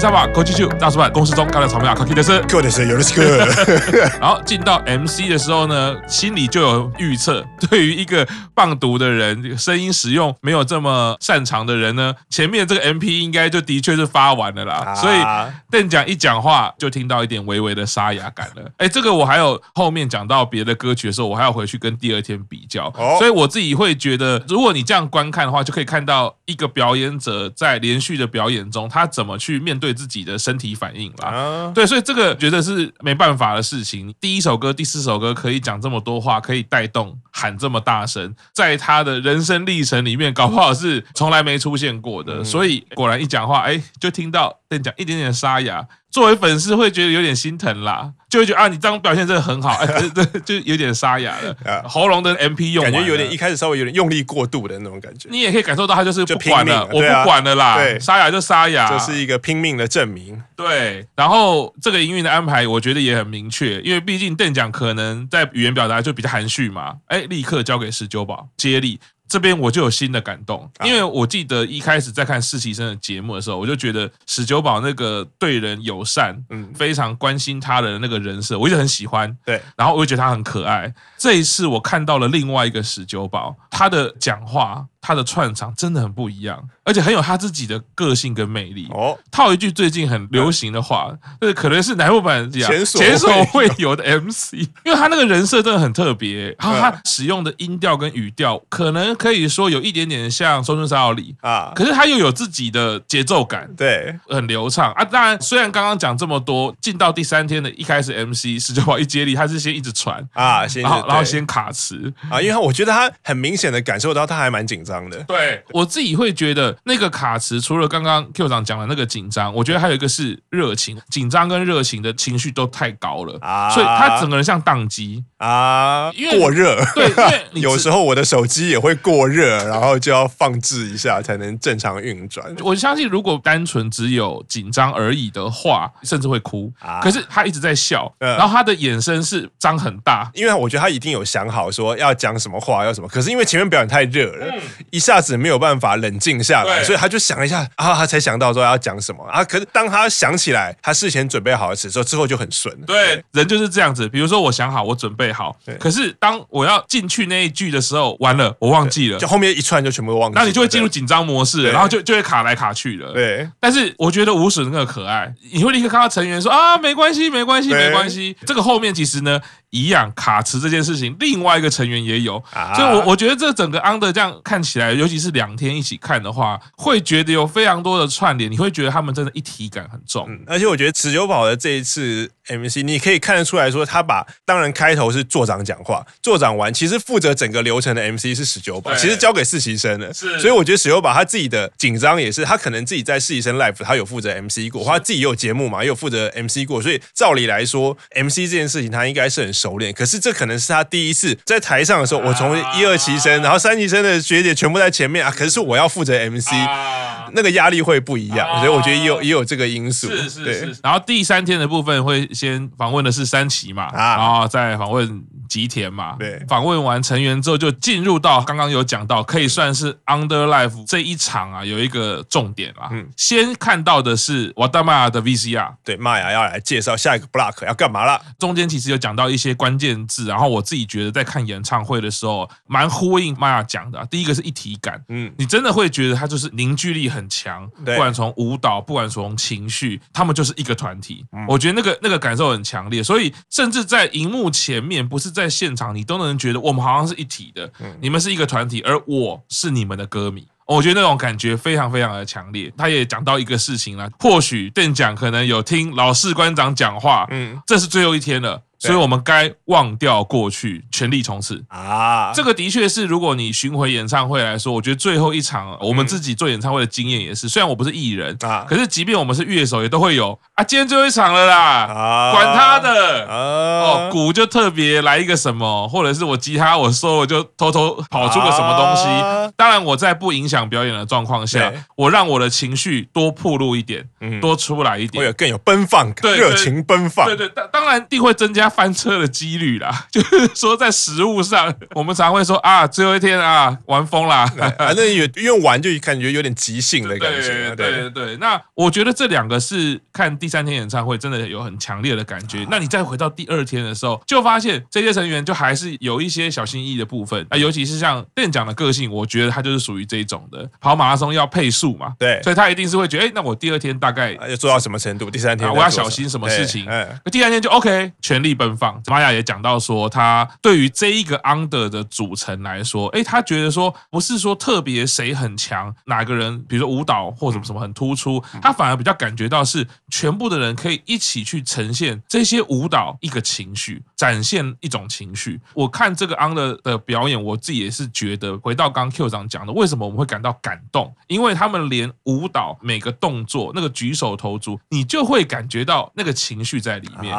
动我是沙巴，国际秀大叔版公司中看到草莓啊，卡基的是，够的是有的是个。然后进到 MC 的时候呢，心里就有预测，对于一个棒读的人，声音使用没有这么擅长的人呢，前面这个 MP 应该就的确是发完了啦。啊、所以邓讲一讲话就听到一点微微的沙哑感了。哎，这个我还有后面讲到别的歌曲的时候，我还要回去跟第二天比较。哦、所以我自己会觉得，如果你这样观看的话，就可以看到一个表演者在连续的表演中，他怎么去。面对自己的身体反应啦，对，所以这个觉得是没办法的事情。第一首歌、第四首歌可以讲这么多话，可以带动喊这么大声，在他的人生历程里面，搞不好是从来没出现过的。所以果然一讲话，哎，就听到邓讲一点点沙哑。作为粉丝会觉得有点心疼啦，就会觉得啊，你这样表现真的很好，哎，对，就有点沙哑了，喉咙的 MP 用，感觉有点一开始稍微有点用力过度的那种感觉。你也可以感受到他就是不管了，我不管了啦，沙哑就沙哑，这是一个拼命的证明。对，然后这个营运的安排，我觉得也很明确，因为毕竟邓奖可能在语言表达就比较含蓄嘛，哎，立刻交给十九宝接力。这边我就有新的感动，因为我记得一开始在看实习生的节目的时候，我就觉得史九宝那个对人友善，嗯，非常关心他的那个人设，我一直很喜欢。对，然后我就觉得他很可爱。这一次我看到了另外一个史九宝，他的讲话。他的串场真的很不一样，而且很有他自己的个性跟魅力。哦，套一句最近很流行的话，这可能是乃木坂前前所未有的 MC，因为他那个人设真的很特别，然后他使用的音调跟语调，可能可以说有一点点像松村沙奥里啊，可是他又有自己的节奏感，对，很流畅啊。当然，虽然刚刚讲这么多，进到第三天的一开始 MC 十九号一接力，他是先一直传啊，先然后然后先卡词啊，因为我觉得他很明显的感受到他还蛮紧张。的对，我自己会觉得那个卡池，除了刚刚 Q 长讲的那个紧张，我觉得还有一个是热情，紧张跟热情的情绪都太高了啊，所以他整个人像宕机啊，因为过热。对，因为 有时候我的手机也会过热，然后就要放置一下才能正常运转。我相信如果单纯只有紧张而已的话，甚至会哭。可是他一直在笑，然后他的眼神是张很大，因为我觉得他一定有想好说要讲什么话，要什么。可是因为前面表演太热了。一下子没有办法冷静下来，所以他就想一下啊，他才想到说要讲什么啊。可是当他想起来，他事前准备好的时候，之后就很顺。对，人就是这样子。比如说，我想好，我准备好，可是当我要进去那一句的时候，完了，我忘记了，就后面一串就全部都忘记了。那你就会进入紧张模式，然后就就会卡来卡去了。对。但是我觉得无损那个可爱，你会立刻看到成员说啊，没关系，没关系，没关系。这个后面其实呢。一样卡池这件事情，另外一个成员也有，所以我我觉得这整个 under 这样看起来，尤其是两天一起看的话，会觉得有非常多的串联，你会觉得他们真的一体感很重。而且我觉得持久宝的这一次 MC，你可以看得出来说，他把当然开头是座长讲话，座长完，其实负责整个流程的 MC 是十九宝，其实交给实习生了。是，所以我觉得史九宝他自己的紧张也是，他可能自己在实习生 life 他有负责 MC 过，他自己也有节目嘛，也有负责 MC 过，所以照理来说，MC 这件事情他应该是很熟练，可是这可能是他第一次在台上的时候，我从一二期生，然后三期生的学姐全部在前面啊，可是我要负责 MC，那个压力会不一样，所以我觉得也有也有这个因素。是是是。然后第三天的部分会先访问的是三期嘛，然后再访问。吉田嘛，对，访问完成员之后，就进入到刚刚有讲到，可以算是 Under Life 这一场啊，有一个重点啊。嗯，先看到的是瓦达玛雅的 VCR，对，玛雅要来介绍下一个 block 要干嘛了。中间其实有讲到一些关键字，然后我自己觉得在看演唱会的时候，蛮呼应玛雅讲的啊。第一个是一体感，嗯，你真的会觉得他就是凝聚力很强，不管从舞蹈，不管从情绪，他们就是一个团体。我觉得那个那个感受很强烈，所以甚至在荧幕前面，不是在。在现场，你都能觉得我们好像是一体的，你们是一个团体，而我是你们的歌迷。我觉得那种感觉非常非常的强烈。他也讲到一个事情了，或许邓讲可能有听老士官长讲话，嗯，这是最后一天了。所以我们该忘掉过去，全力冲刺啊！这个的确是，如果你巡回演唱会来说，我觉得最后一场，我们自己做演唱会的经验也是。虽然我不是艺人啊，可是即便我们是乐手，也都会有啊，今天最后一场了啦，管他的哦，鼓就特别来一个什么，或者是我吉他我 solo 就偷偷跑出个什么东西。当然我在不影响表演的状况下，我让我的情绪多暴露一点，多出来一点，会有更有奔放感，热情奔放。对对，当当然定会增加。翻车的几率啦。就是说，在食物上，我们常会说啊，最后一天啊，玩疯啦。反正有 因为玩就感觉有点即兴的感觉。对对对。那我觉得这两个是看第三天演唱会真的有很强烈的感觉。那你再回到第二天的时候，就发现这些成员就还是有一些小心翼翼的部分啊，尤其是像店长的个性，我觉得他就是属于这一种的。跑马拉松要配速嘛，对，所以他一定是会觉得，哎，那我第二天大概要做到什么程度？第三天我要小心什么事情？那第三天就 OK，全力奔放。玛雅也讲到说，他对于这一个 Under 的组成来说，哎，他觉得说不是说特别谁很强，哪个人，比如说舞蹈或什么什么很突出，他反而比较感觉到是全部的人可以一起去呈现这些舞蹈一个情绪，展现一种情绪。我看这个 Under 的表演，我自己也是觉得，回到刚 Q 长讲的，为什么我们会感到感动？因为他们连舞蹈每个动作，那个举手投足，你就会感觉到那个情绪在里面。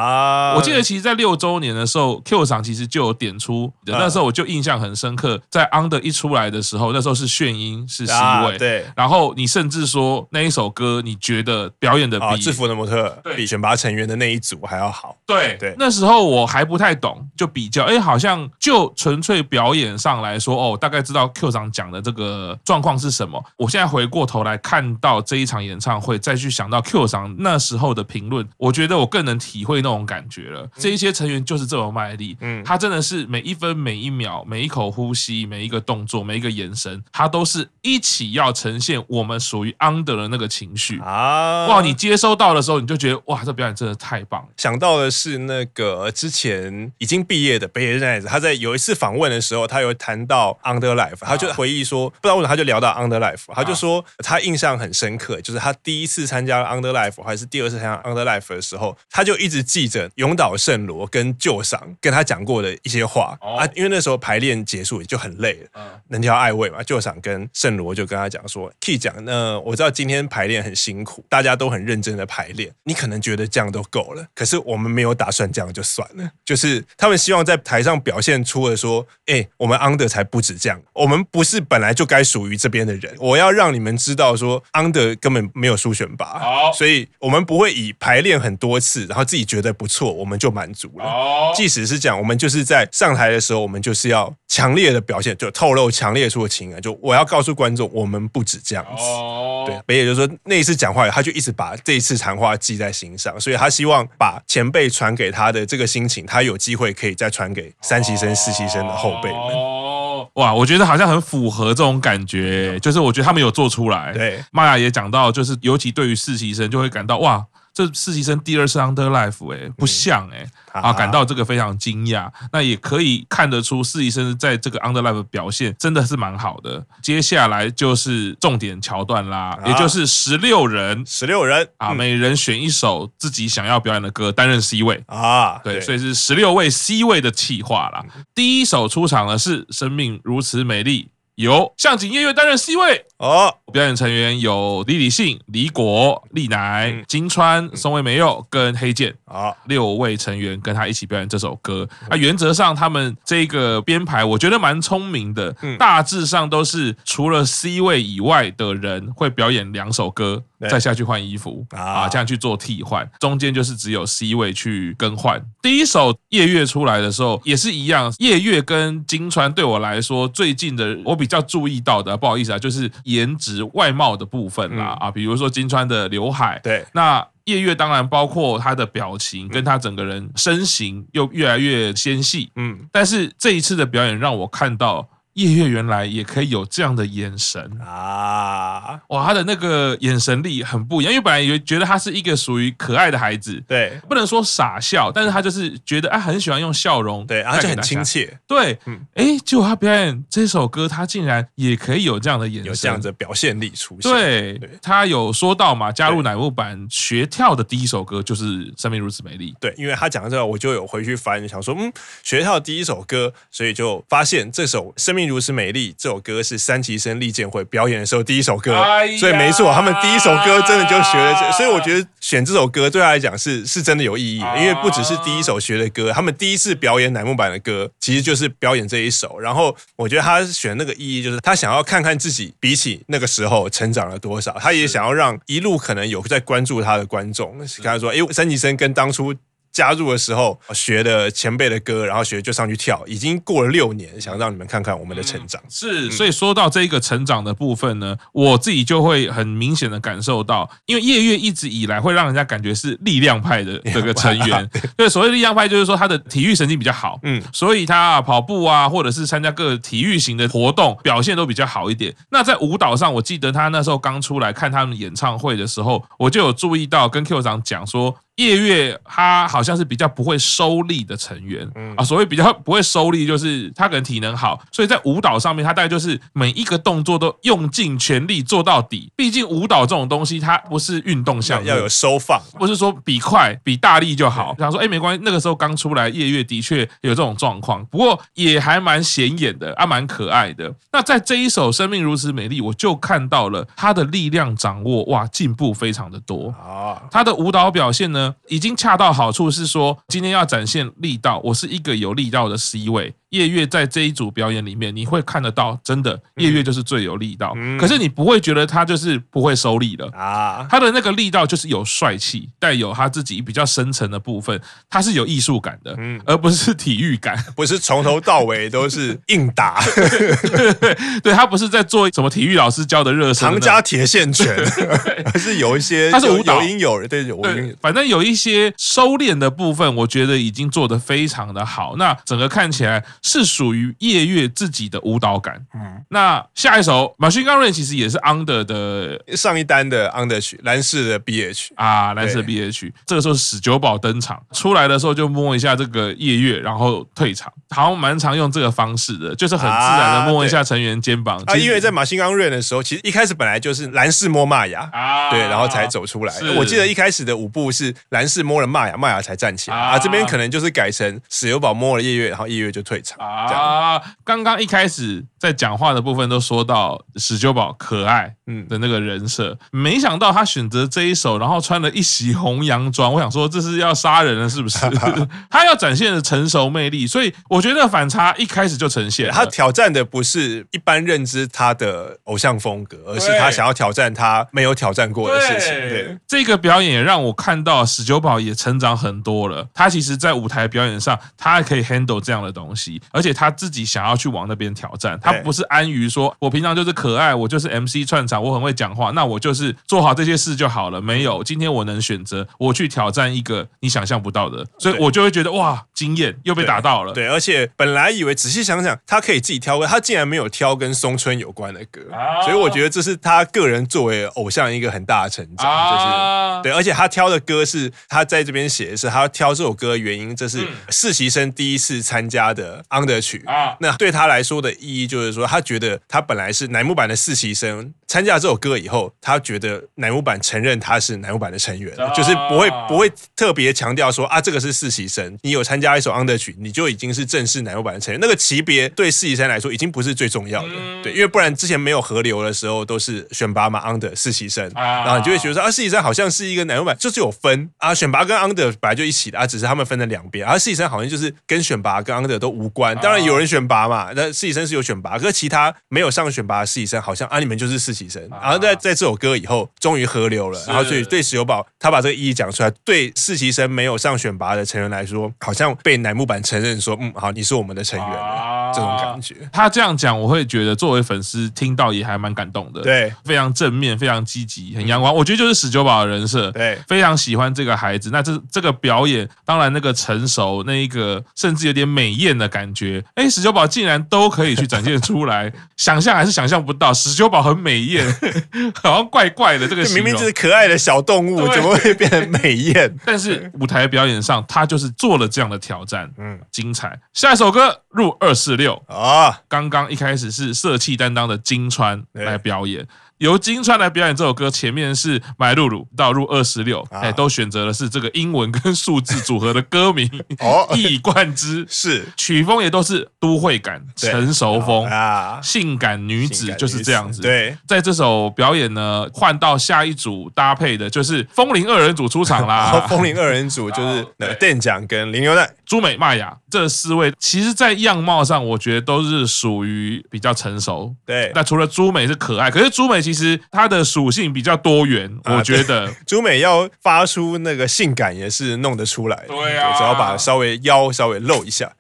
我记得其实，在六周年的时候，Q 厂其实就有点出，那时候我就印象很深刻，在 Under 一出来的时候，那时候是炫音是 C 位，对，然后你甚至说那一首歌，你觉得表演的比制服的模特比选拔成员的那一组还要好。对对，那时候我还不太懂，就比较，哎，好像就纯粹表演上来说，哦，大概知道 Q 厂讲的这个状况是什么。我现在回过头来看到这一场演唱会，再去想到 Q 厂那时候的评论，我觉得我更能体会那种感觉了。这一些成员就是这么卖力，嗯，他真的是每一分每一秒、每一口呼吸、每一个动作、每一个眼神，他都是一起要呈现我们属于 Under 的那个情绪啊！哇，你接收到的时候，你就觉得哇，这表演真的太棒了。想到的是那个之前已经毕业的北野奈子，他在有一次访问的时候，他有谈到 Under Life，他就回忆说，不知道为什么他就聊到 Under Life，他就说他印象很深刻，就是他第一次参加 Under Life 还是第二次参加 Under Life 的时候，他就一直记着永岛圣罗跟旧赏跟他讲过的一些话啊，因为那时候排练结束也就很累了，嗯能挑爱位嘛，旧赏跟圣罗就跟他讲说，Key 讲，那我知道今天排练很辛苦，大家都很认真的排练，你可能觉得这样都够了，可是我们没有打算这样就算了，就是他们希望在台上表现出了说，哎，我们 Under 才不止这样，我们不是本来就该属于这边的人，我要让你们知道说，Under 根本没有输选拔，好，所以我们不会以排练很多次，然后自己觉得不错，我们就满足了。好，即使是这样，我们就是在上台的时候，我们就是要强烈的表现，就透露强烈出的情感，就我要告诉观众，我们不止这样子。哦，对，北野就说那一次讲话，他就一直把这一次谈话记在心上，所以他希望把前辈传给他的这个心情，他有机会可以再传给三期生、四期生的后辈们。哦，哇，我觉得好像很符合这种感觉，就是我觉得他们有做出来。对，玛雅也讲到，就是尤其对于四期生，就会感到哇。这实习生第二次 Under Life 哎，不像哎、嗯、啊，感到这个非常惊讶。那也可以看得出实习生在这个 Under Life 表现真的是蛮好的。接下来就是重点桥段啦，啊、也就是十六人，十六人啊，嗯、每人选一首自己想要表演的歌，担任 C 位啊。对，对所以是十六位 C 位的企划啦。嗯、第一首出场的是《生命如此美丽》，由向井夜月担任 C 位。哦，表演成员有李李信、李果、丽乃、金川、松尾美佑跟黑剑。啊，六位成员跟他一起表演这首歌。啊原则上他们这个编排，我觉得蛮聪明的。大致上都是除了 C 位以外的人会表演两首歌，再下去换衣服啊，这样去做替换。中间就是只有 C 位去更换。第一首夜月出来的时候也是一样，夜月跟金川对我来说最近的，我比较注意到的，不好意思啊，就是。颜值外貌的部分啦，啊，比如说金川的刘海，对，那夜月当然包括他的表情，跟他整个人身形又越来越纤细，嗯，但是这一次的表演让我看到。夜月原来也可以有这样的眼神。啊！哇，他的那个眼神力很不一样，因为本来以为觉得他是一个属于可爱的孩子，对，不能说傻笑，但是他就是觉得啊，很喜欢用笑容，对，而且很亲切，对，嗯，哎，结果他表演这首歌，他竟然也可以有这样的眼神，有这样的表现力出现。对，他有说到嘛，加入乃木坂学跳的第一首歌就是《生命如此美丽》，对，因为他讲到这个，我就有回去翻，想说，嗯，学跳第一首歌，所以就发现这首《生命》。如此美丽这首歌是三期生利剑会表演的时候第一首歌，所以没错，他们第一首歌真的就学了这，所以我觉得选这首歌对他来讲是是真的有意义的，因为不只是第一首学的歌，他们第一次表演乃木坂的歌，其实就是表演这一首。然后我觉得他选那个意义，就是他想要看看自己比起那个时候成长了多少，他也想要让一路可能有在关注他的观众，跟他说：“哎，三期生跟当初。”加入的时候学的前辈的歌，然后学就上去跳，已经过了六年，想让你们看看我们的成长。嗯、是，所以说到这个成长的部分呢，我自己就会很明显的感受到，因为叶月一直以来会让人家感觉是力量派的 这个成员。对，所谓力量派就是说他的体育神经比较好，嗯，所以他跑步啊，或者是参加各个体育型的活动，表现都比较好一点。那在舞蹈上，我记得他那时候刚出来看他们演唱会的时候，我就有注意到跟 Q 长讲说。叶月他好像是比较不会收力的成员，嗯啊，所谓比较不会收力，就是他可能体能好，所以在舞蹈上面，他大概就是每一个动作都用尽全力做到底。毕竟舞蹈这种东西，它不是运动项目，要有收放，不是说比快比大力就好。想说，哎，没关系，那个时候刚出来，夜月的确有这种状况，不过也还蛮显眼的，啊，蛮可爱的。那在这一首《生命如此美丽》，我就看到了他的力量掌握，哇，进步非常的多啊。他的舞蹈表现呢，已经恰到好处，是说今天要展现力道，我是一个有力道的 C 位。叶月在这一组表演里面，你会看得到，真的夜月就是最有力道。可是你不会觉得他就是不会收力了啊，他的那个力道就是有帅气，带有他自己比较深层的部分，他是有艺术感的，而不是体育感，不是从头到尾都是硬打。对，他不是在做什么体育老师教的热身，长加铁线拳，而是有一些，他是舞蹈有因有人，对，有反正有一些收敛的部分，我觉得已经做得非常的好。那整个看起来。是属于夜月自己的舞蹈感。嗯，那下一首《Machine Gun Rain》其实也是 Under 的上一单的 Under 曲，蓝氏的 BH 啊，蓝色的 BH。这个时候史久保登场出来的时候，就摸一下这个夜月，然后退场，好像蛮常用这个方式的，就是很自然的摸一下成员肩膀。啊，因为在《Machine Gun Rain》的时候，其实一开始本来就是蓝氏摸玛雅啊，对，然后才走出来。我记得一开始的舞步是蓝氏摸了玛雅，玛雅才站起来啊。这边可能就是改成史久保摸了夜月，然后夜月就退场。啊，刚刚一开始在讲话的部分都说到史久宝可爱嗯的那个人设，没想到他选择这一首，然后穿了一袭红洋装，我想说这是要杀人了是不是？他要展现的成熟魅力，所以我觉得反差一开始就呈现。他挑战的不是一般认知他的偶像风格，而是他想要挑战他没有挑战过的事情。对，这个表演也让我看到史久宝也成长很多了。他其实，在舞台表演上，他还可以 handle 这样的东西，而且他自己想要去往那边挑战，他不是安于说，我平常就是可爱，我就是 MC 串场，我很会讲话，那我就是做好这些事就好了。没有，今天我能选择我去挑战一个你想象不到的，所以我就会觉得哇，惊艳又被打到了。对，而且本来以为仔细想想，他可以自己挑歌，他竟然没有挑跟松村有关的歌，所以我觉得这是他个人作为偶像一个很大的成长，就是对，而且他挑的歌是他在这边写的是他要挑这首歌的原因，这是实习生第一次参加的 Under 曲啊，那。对他来说的意义就是说，他觉得他本来是乃木坂的实习生，参加这首歌以后，他觉得乃木坂承认他是乃木坂的成员，就是不会不会特别强调说啊，这个是实习生，你有参加一首 Under 曲，你就已经是正式乃木坂的成员。那个级别对实习生来说已经不是最重要的，对，因为不然之前没有河流的时候都是选拔嘛 Under 实习生，然后你就会觉得说啊，实习生好像是一个乃木坂就是有分啊，选拔跟 Under 本来就一起的啊，只是他们分了两边，而实习生好像就是跟选拔跟 Under 都无关，当然有人选拔。嘛，那实习生是有选拔，可是其他没有上选拔的实习生，好像啊，你们就是实习生。然后在在这首歌以后，终于合流了。然后所以对史久宝，他把这个意义讲出来，对实习生没有上选拔的成员来说，好像被乃木坂承认说，嗯，好，你是我们的成员了，这种感觉。他这样讲，我会觉得作为粉丝听到也还蛮感动的。对，非常正面，非常积极，很阳光。我觉得就是史久宝的人设，对，非常喜欢这个孩子。那这这个表演，当然那个成熟，那一个甚至有点美艳的感觉。哎，十九宝竟然都。可以去展现出来，想象还是想象不到。十九宝很美艳，好像怪怪的。这个明明就是可爱的小动物，怎么会变成美艳？但是舞台表演上，他就是做了这样的挑战，嗯，精彩。下一首歌入二四六啊，刚刚一开始是色气担当的金川来表演。由金川来表演这首歌，前面是买露露到入二十六，哎，都选择的是这个英文跟数字组合的歌名，哦，一以贯之。是。曲风也都是都会感、成熟风啊，性感女子就是这样子。对，在这首表演呢，换到下一组搭配的就是风铃二人组出场啦。风铃二人组 就是那个店长跟林牛奈、朱美、玛雅这四位其实，在样貌上，我觉得都是属于比较成熟。对，那除了朱美是可爱，可是朱美其实她的属性比较多元，啊、我觉得 朱美要发出那个性感也是弄得出来。对啊，只要把稍微腰稍微露一下。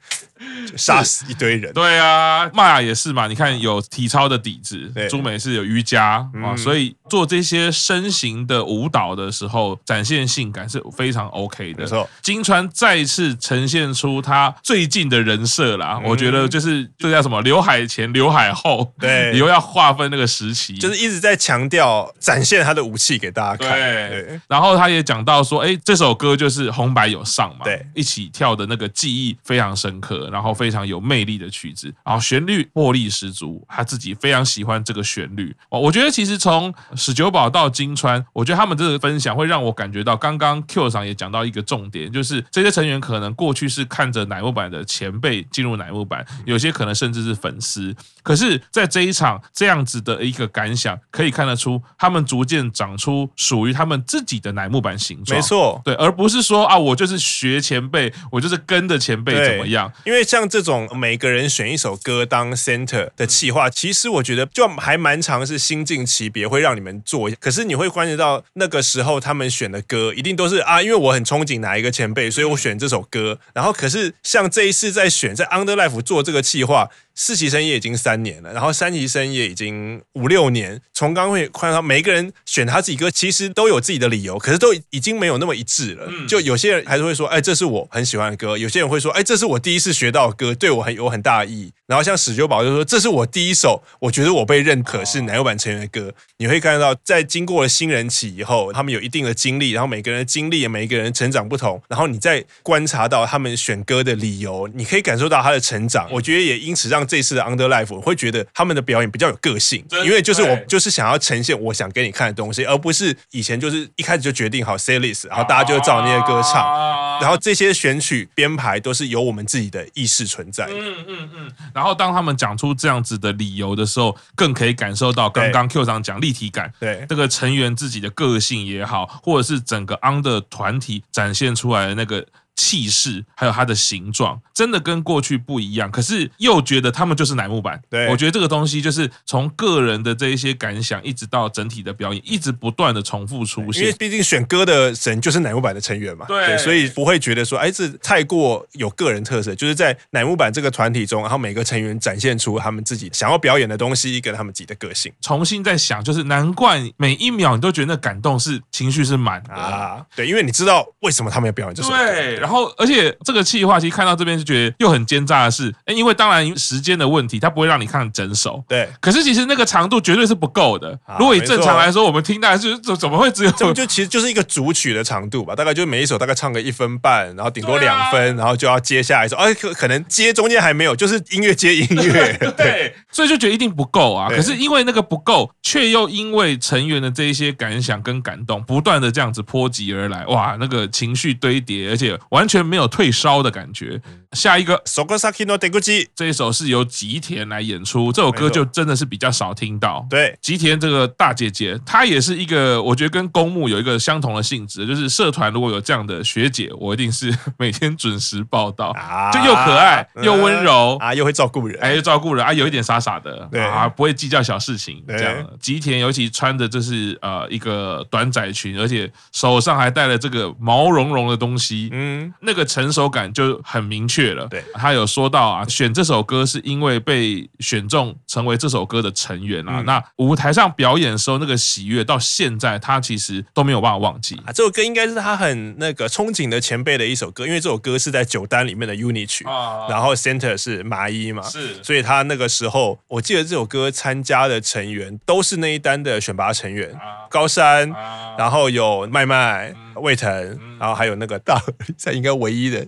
杀死一堆人，对啊，玛雅也是嘛。你看有体操的底子，朱美是有瑜伽啊，嗯、所以做这些身形的舞蹈的时候，展现性感是非常 OK 的。没错，金川再次呈现出他最近的人设啦。嗯、我觉得就是这叫什么？刘海前，刘海后，对，以后要划分那个时期，就是一直在强调展现他的武器给大家看。对，对然后他也讲到说，哎，这首歌就是红白有上嘛，对，一起跳的那个记忆非常深刻。然后非常有魅力的曲子，然后旋律魄力十足，他自己非常喜欢这个旋律。哦我觉得其实从史久宝到金川，我觉得他们这个分享会让我感觉到，刚刚 Q 上也讲到一个重点，就是这些成员可能过去是看着乃木坂的前辈进入乃木坂，有些可能甚至是粉丝，可是在这一场这样子的一个感想，可以看得出他们逐渐长出属于他们自己的乃木坂形状。没错，对，而不是说啊，我就是学前辈，我就是跟着前辈怎么样，因为。像这种每个人选一首歌当 center 的企划，其实我觉得就还蛮常是心境级别会让你们做。可是你会关注到那个时候他们选的歌一定都是啊，因为我很憧憬哪一个前辈，所以我选这首歌。然后可是像这一次在选在 Underlife 做这个企划。四期生也已经三年了，然后三级生也已经五六年。从刚会看到每个人选他自己歌，其实都有自己的理由，可是都已经没有那么一致了。就有些人还是会说，哎，这是我很喜欢的歌；有些人会说，哎，这是我第一次学到的歌，对我很有很大的意义。然后像史久宝就说，这是我第一首我觉得我被认可是奶油版成员的歌。你会看到，在经过了新人期以后，他们有一定的经历，然后每个人的经历，每一个人成长不同，然后你再观察到他们选歌的理由，你可以感受到他的成长。我觉得也因此让。这次的 Underlife，我会觉得他们的表演比较有个性，因为就是我就是想要呈现我想给你看的东西，而不是以前就是一开始就决定好 setlist，然后大家就照那些歌唱，然后这些选曲编排都是由我们自己的意识存在。嗯嗯嗯。然后当他们讲出这样子的理由的时候，更可以感受到刚刚 Q 上讲立体感，对这个成员自己的个性也好，或者是整个 Under 团体展现出来的那个。气势还有它的形状，真的跟过去不一样。可是又觉得他们就是乃木坂。对，我觉得这个东西就是从个人的这一些感想，一直到整体的表演，一直不断的重复出现。因为毕竟选歌的神就是乃木坂的成员嘛。对，对，所以不会觉得说，哎，这太过有个人特色。就是在乃木坂这个团体中，然后每个成员展现出他们自己想要表演的东西，跟他们自己的个性。重新在想，就是难怪每一秒你都觉得那感动是情绪是满的啊。对，因为你知道为什么他们要表演这首歌。对，然后。然后，而且这个气话其实看到这边就觉得又很奸诈的是，哎，因为当然时间的问题，它不会让你看整首。对。可是其实那个长度绝对是不够的。如果以正常来说，我们听大概是怎怎么会只有这？就其实就是一个主曲的长度吧，大概就每一首大概唱个一分半，然后顶多两分，然后就要接下来一首，哎，可可能接中间还没有，就是音乐接音乐。对。所以就觉得一定不够啊。可是因为那个不够，却又因为成员的这一些感想跟感动，不断的这样子波及而来，哇，那个情绪堆叠，而且完全没有退烧的感觉。下一个《Sokosaki no Deguchi》这一首是由吉田来演出，这首歌就真的是比较少听到。对，吉田这个大姐姐，她也是一个我觉得跟公募有一个相同的性质，就是社团如果有这样的学姐，我一定是 每天准时报道，啊，就又可爱又温柔啊，又会照顾人，哎，又照顾人啊，有一点傻傻的，啊，不会计较小事情。这样，吉田尤其穿的就是呃一个短窄裙，而且手上还带了这个毛茸茸的东西，嗯，那个。成熟感就很明确了。对，他有说到啊，选这首歌是因为被选中成为这首歌的成员啊。那舞台上表演的时候那个喜悦，到现在他其实都没有办法忘记啊。这首歌应该是他很那个憧憬的前辈的一首歌，因为这首歌是在九单里面的 unit 曲，然后 center 是麻衣嘛，是，所以他那个时候我记得这首歌参加的成员都是那一单的选拔成员，高山，然后有麦麦。魏腾，然后还有那个大 这应该唯一的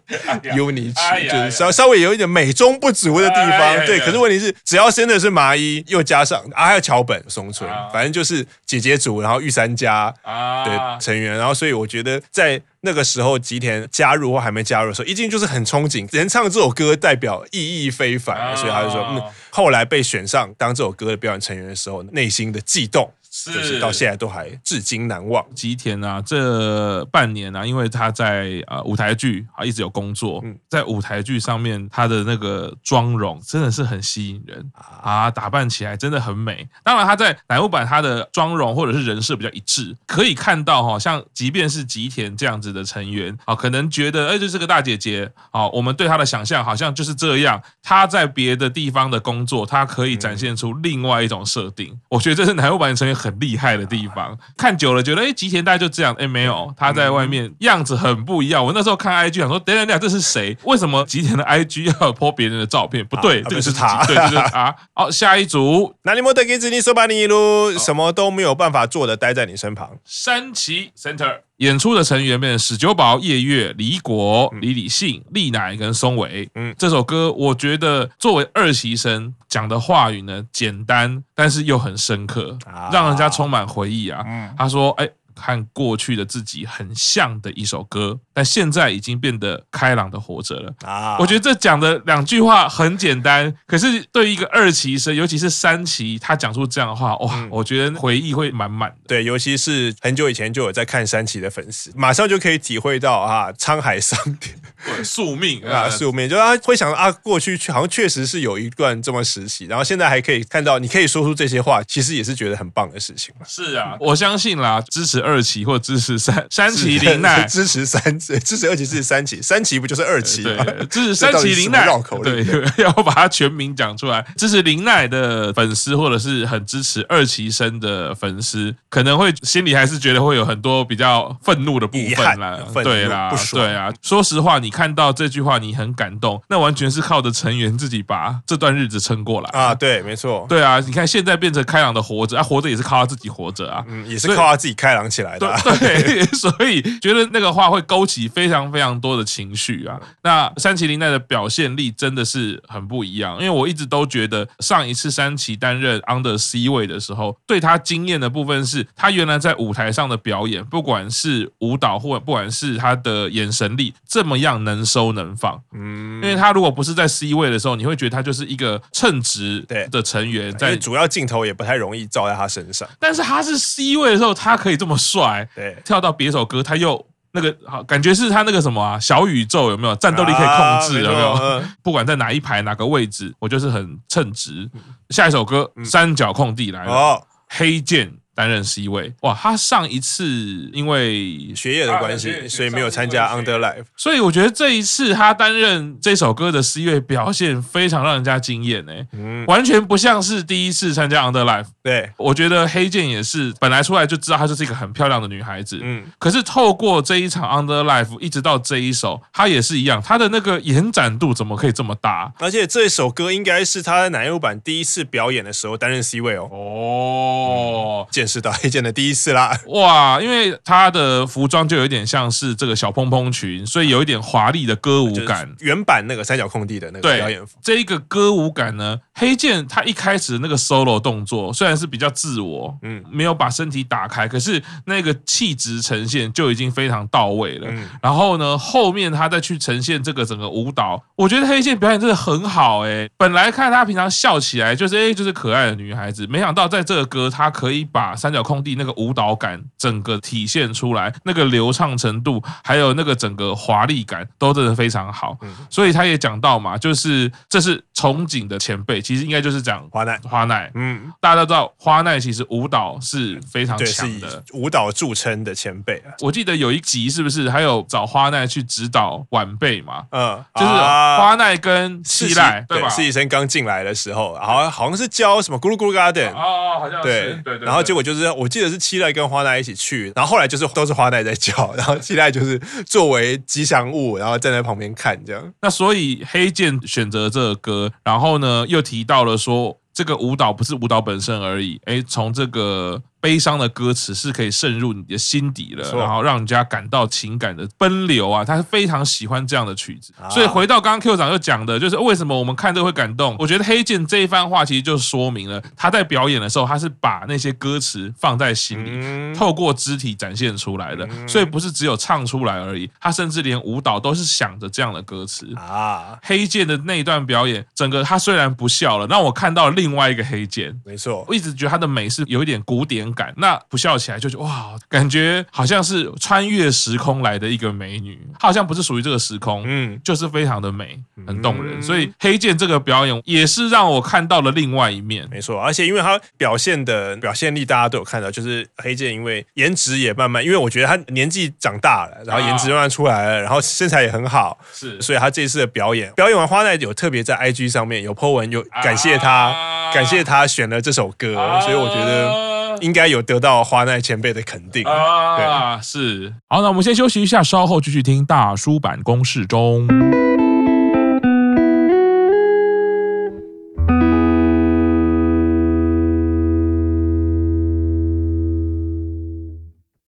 unit 曲，就是稍稍微有一点美中不足的地方。对，可是问题是，只要真的是麻衣，又加上啊，还有桥本松村，反正就是姐姐组，然后御三家的成员，然后所以我觉得在那个时候吉田加入或还没加入的时候，一进就是很憧憬，人唱这首歌代表意义非凡，所以他就说，嗯，后来被选上当这首歌的表演成员的时候，内心的悸动。是到现在都还至今难忘。吉田啊，这半年啊，因为他在呃舞台剧啊一直有工作，嗯、在舞台剧上面他的那个妆容真的是很吸引人啊，打扮起来真的很美。当然他在乃木坂他的妆容或者是人设比较一致，可以看到哈，像即便是吉田这样子的成员啊，可能觉得哎，这是个大姐姐啊，我们对她的想象好像就是这样。她在别的地方的工作，她可以展现出另外一种设定。我觉得这是乃木坂成员很厉害的地方。看久了觉得哎，吉田大概就这样，哎，没有，他在外面样子很不一样。我那时候看 IG 想说，等等等，这是谁？为什么吉田的 IG 要 po 别人的照片？不对，这个是他，对，就是他。好，下一组，那你莫得给子你说吧，你路什么都没有办法做的，待在你身旁。山崎 Center 演出的成员们：史久宝、叶月、李果、李李信、丽乃跟松尾。嗯，这首歌我觉得作为二习生讲的话语呢，简单但是又很深刻，让人家充满回忆啊。他说：“哎。”和过去的自己很像的一首歌，但现在已经变得开朗的活着了啊！我觉得这讲的两句话很简单，可是对于一个二期生，尤其是三期，他讲出这样的话，哇，嗯、我觉得回忆会满满的。对，尤其是很久以前就有在看三期的粉丝，马上就可以体会到啊，沧海桑田，宿命 啊，宿命，就他会想啊，过去好像确实是有一段这么时期，然后现在还可以看到，你可以说出这些话，其实也是觉得很棒的事情嘛。是啊，我相信啦，支持。二期或支持三三期林奈，支持三支持二期支持三期，三期不就是二期吗？对，支持三期林奈，绕口令，对，要把它全名讲出来。支持林奈的粉丝，或者是很支持二期生的粉丝，可能会心里还是觉得会有很多比较愤怒的部分啦。对啦，对啊。说实话，你看到这句话，你很感动，那完全是靠着成员自己把这段日子撑过来啊。对，没错。对啊，你看现在变成开朗的活着，啊，活着也是靠他自己活着啊，嗯，也是靠他自己开朗起来的啊。对，对，所以觉得那个话会勾起非常非常多的情绪啊。那山崎绫奈的表现力真的是很不一样，因为我一直都觉得上一次山崎担任 Under C 位的时候，对他惊艳的部分是他原来在舞台上的表演，不管是舞蹈或不管是他的眼神力，这么样能收能放。嗯，因为他如果不是在 C 位的时候，你会觉得他就是一个称职的成员，在主要镜头也不太容易照在他身上。但是他是 C 位的时候，他可以这么帅。对，跳到别首歌，他又那个好，感觉是他那个什么啊，小宇宙有没有战斗力可以控制？有没有？不管在哪一排哪个位置，我就是很称职。下一首歌，三角空地来了，黑键。担任 C 位，哇，他上一次因为学业的关系，所以没有参加 Under Life，所以我觉得这一次他担任这首歌的 C 位表现非常让人家惊艳呢，嗯，完全不像是第一次参加 Under Life。对，我觉得黑键也是本来出来就知道她就是一个很漂亮的女孩子，嗯，可是透过这一场 Under Life 一直到这一首，她也是一样，她的那个延展度怎么可以这么大？而且这首歌应该是她在乃木坂第一次表演的时候担任 C 位哦。哦。见识到黑键的第一次啦！哇，因为他的服装就有点像是这个小蓬蓬裙，所以有一点华丽的歌舞感。原版那个三角空地的那个表演服，这一个歌舞感呢，黑键他一开始的那个 solo 动作虽然是比较自我，嗯，没有把身体打开，可是那个气质呈现就已经非常到位了。嗯，然后呢，后面他再去呈现这个整个舞蹈，我觉得黑键表演真的很好哎。本来看他平常笑起来就是哎就是可爱的女孩子，没想到在这个歌他可以把三角空地那个舞蹈感整个体现出来，那个流畅程度，还有那个整个华丽感，都真的非常好。所以他也讲到嘛，就是这是憧憬的前辈，其实应该就是讲花奈。花奈，嗯，大家都知道花奈其实舞蹈是非常强的，舞蹈著称的前辈啊。我记得有一集是不是还有找花奈去指导晚辈嘛？嗯，就是花奈跟七濑对吧？实习生刚进来的时候，好像好像是教什么咕噜咕噜 Garden 哦，好像是对对对，然后结果就是。我记得是七濑跟花奈一起去，然后后来就是都是花奈在叫，然后七濑就是作为吉祥物，然后站在旁边看这样。那所以黑键选择这个歌，然后呢又提到了说，这个舞蹈不是舞蹈本身而已，诶，从这个。悲伤的歌词是可以渗入你的心底了，然后让人家感到情感的奔流啊！他是非常喜欢这样的曲子，所以回到刚刚 Q 长又讲的，就是为什么我们看这会感动？我觉得黑键这一番话其实就说明了他在表演的时候，他是把那些歌词放在心里，透过肢体展现出来的，所以不是只有唱出来而已，他甚至连舞蹈都是想着这样的歌词啊。黑键的那一段表演，整个他虽然不笑了，让我看到另外一个黑键，没错，我一直觉得他的美是有一点古典。感。那不笑起来就觉得哇，感觉好像是穿越时空来的一个美女，她好像不是属于这个时空，嗯，就是非常的美，很动人。所以黑剑这个表演也是让我看到了另外一面，没错。而且因为她表现的表现力，大家都有看到，就是黑剑因为颜值也慢慢，因为我觉得她年纪长大了，然后颜值慢慢出来了，然后身材也很好，是，所以她这次的表演，表演完花奈有特别在 IG 上面有 po 文，有感谢她，感谢她选了这首歌，所以我觉得应该有得到花奈前辈的肯定啊，是。好，那我们先休息一下，稍后继续听大叔版公式中。